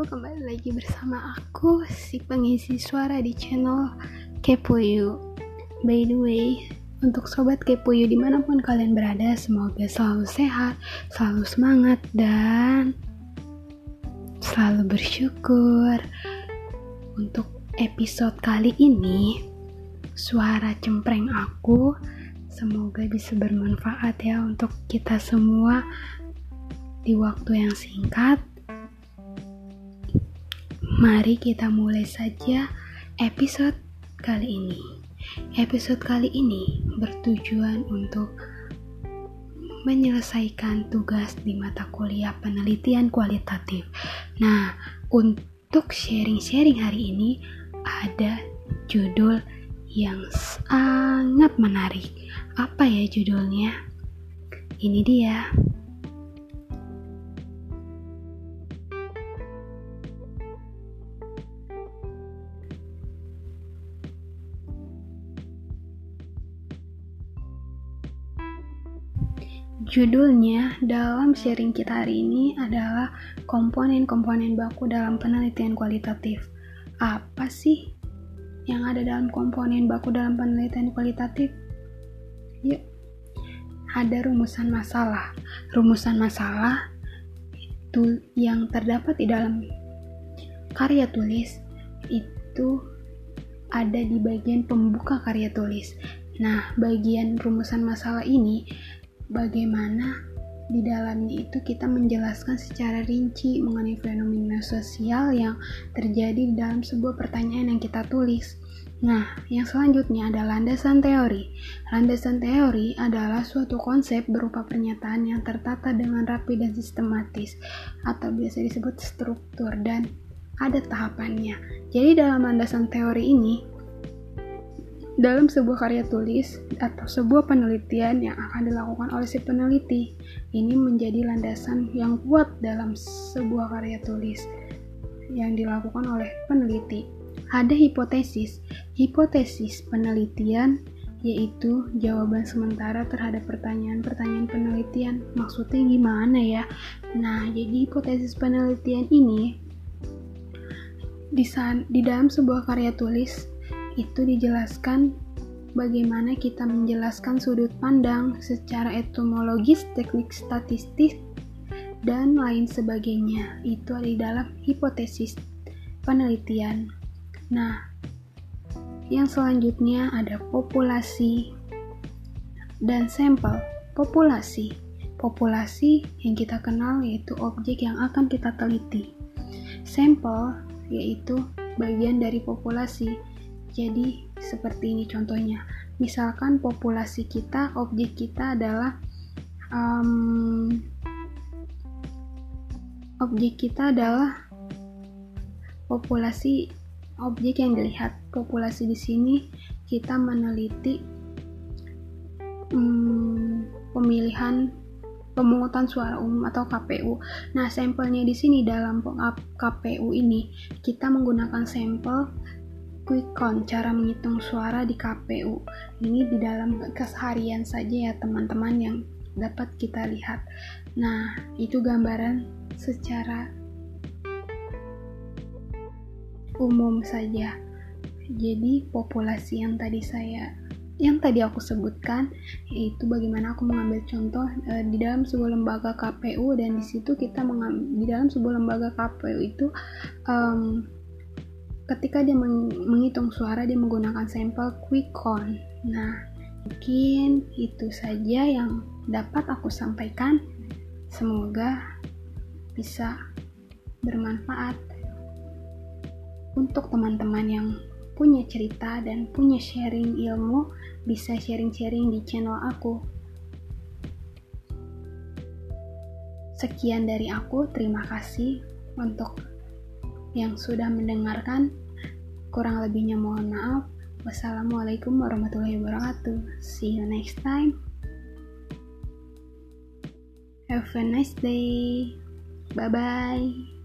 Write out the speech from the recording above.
Kembali lagi bersama aku, si pengisi suara di channel Kepoyu. By the way, untuk sobat Kepoyu di mana pun kalian berada, semoga selalu sehat, selalu semangat, dan selalu bersyukur. Untuk episode kali ini, suara cempreng aku semoga bisa bermanfaat ya untuk kita semua di waktu yang singkat Mari kita mulai saja episode kali ini. Episode kali ini bertujuan untuk menyelesaikan tugas di mata kuliah penelitian kualitatif. Nah, untuk sharing-sharing hari ini ada judul yang sangat menarik. Apa ya judulnya? Ini dia. Judulnya dalam sharing kita hari ini adalah komponen-komponen baku dalam penelitian kualitatif. Apa sih yang ada dalam komponen baku dalam penelitian kualitatif? Yuk, ada rumusan masalah. Rumusan masalah itu yang terdapat di dalam karya tulis itu ada di bagian pembuka karya tulis. Nah, bagian rumusan masalah ini bagaimana di dalamnya itu kita menjelaskan secara rinci mengenai fenomena sosial yang terjadi di dalam sebuah pertanyaan yang kita tulis. Nah, yang selanjutnya adalah landasan teori. Landasan teori adalah suatu konsep berupa pernyataan yang tertata dengan rapi dan sistematis, atau biasa disebut struktur, dan ada tahapannya. Jadi dalam landasan teori ini, dalam sebuah karya tulis atau sebuah penelitian yang akan dilakukan oleh si peneliti. Ini menjadi landasan yang kuat dalam sebuah karya tulis yang dilakukan oleh peneliti. Ada hipotesis. Hipotesis penelitian yaitu jawaban sementara terhadap pertanyaan-pertanyaan penelitian. Maksudnya gimana ya? Nah, jadi hipotesis penelitian ini di, dalam sebuah karya tulis itu dijelaskan bagaimana kita menjelaskan sudut pandang secara etimologis, teknik statistik, dan lain sebagainya. Itu ada di dalam hipotesis penelitian. Nah, yang selanjutnya ada populasi dan sampel. Populasi. Populasi yang kita kenal yaitu objek yang akan kita teliti. Sampel yaitu bagian dari populasi jadi seperti ini contohnya. Misalkan populasi kita, objek kita adalah um, objek kita adalah populasi objek yang dilihat. Populasi di sini kita meneliti um, pemilihan pemungutan suara umum atau KPU. Nah, sampelnya di sini dalam KPU ini kita menggunakan sampel quick count cara menghitung suara di KPU ini di dalam keseharian saja ya teman-teman yang dapat kita lihat. Nah itu gambaran secara umum saja. Jadi populasi yang tadi saya yang tadi aku sebutkan yaitu bagaimana aku mengambil contoh e, di dalam sebuah lembaga KPU dan di situ kita mengambil di dalam sebuah lembaga KPU itu um, ketika dia menghitung suara dia menggunakan sampel quick count. Nah, mungkin itu saja yang dapat aku sampaikan. Semoga bisa bermanfaat untuk teman-teman yang punya cerita dan punya sharing ilmu bisa sharing-sharing di channel aku. Sekian dari aku, terima kasih untuk yang sudah mendengarkan. Kurang lebihnya mohon maaf. Wassalamualaikum warahmatullahi wabarakatuh. See you next time. Have a nice day. Bye bye.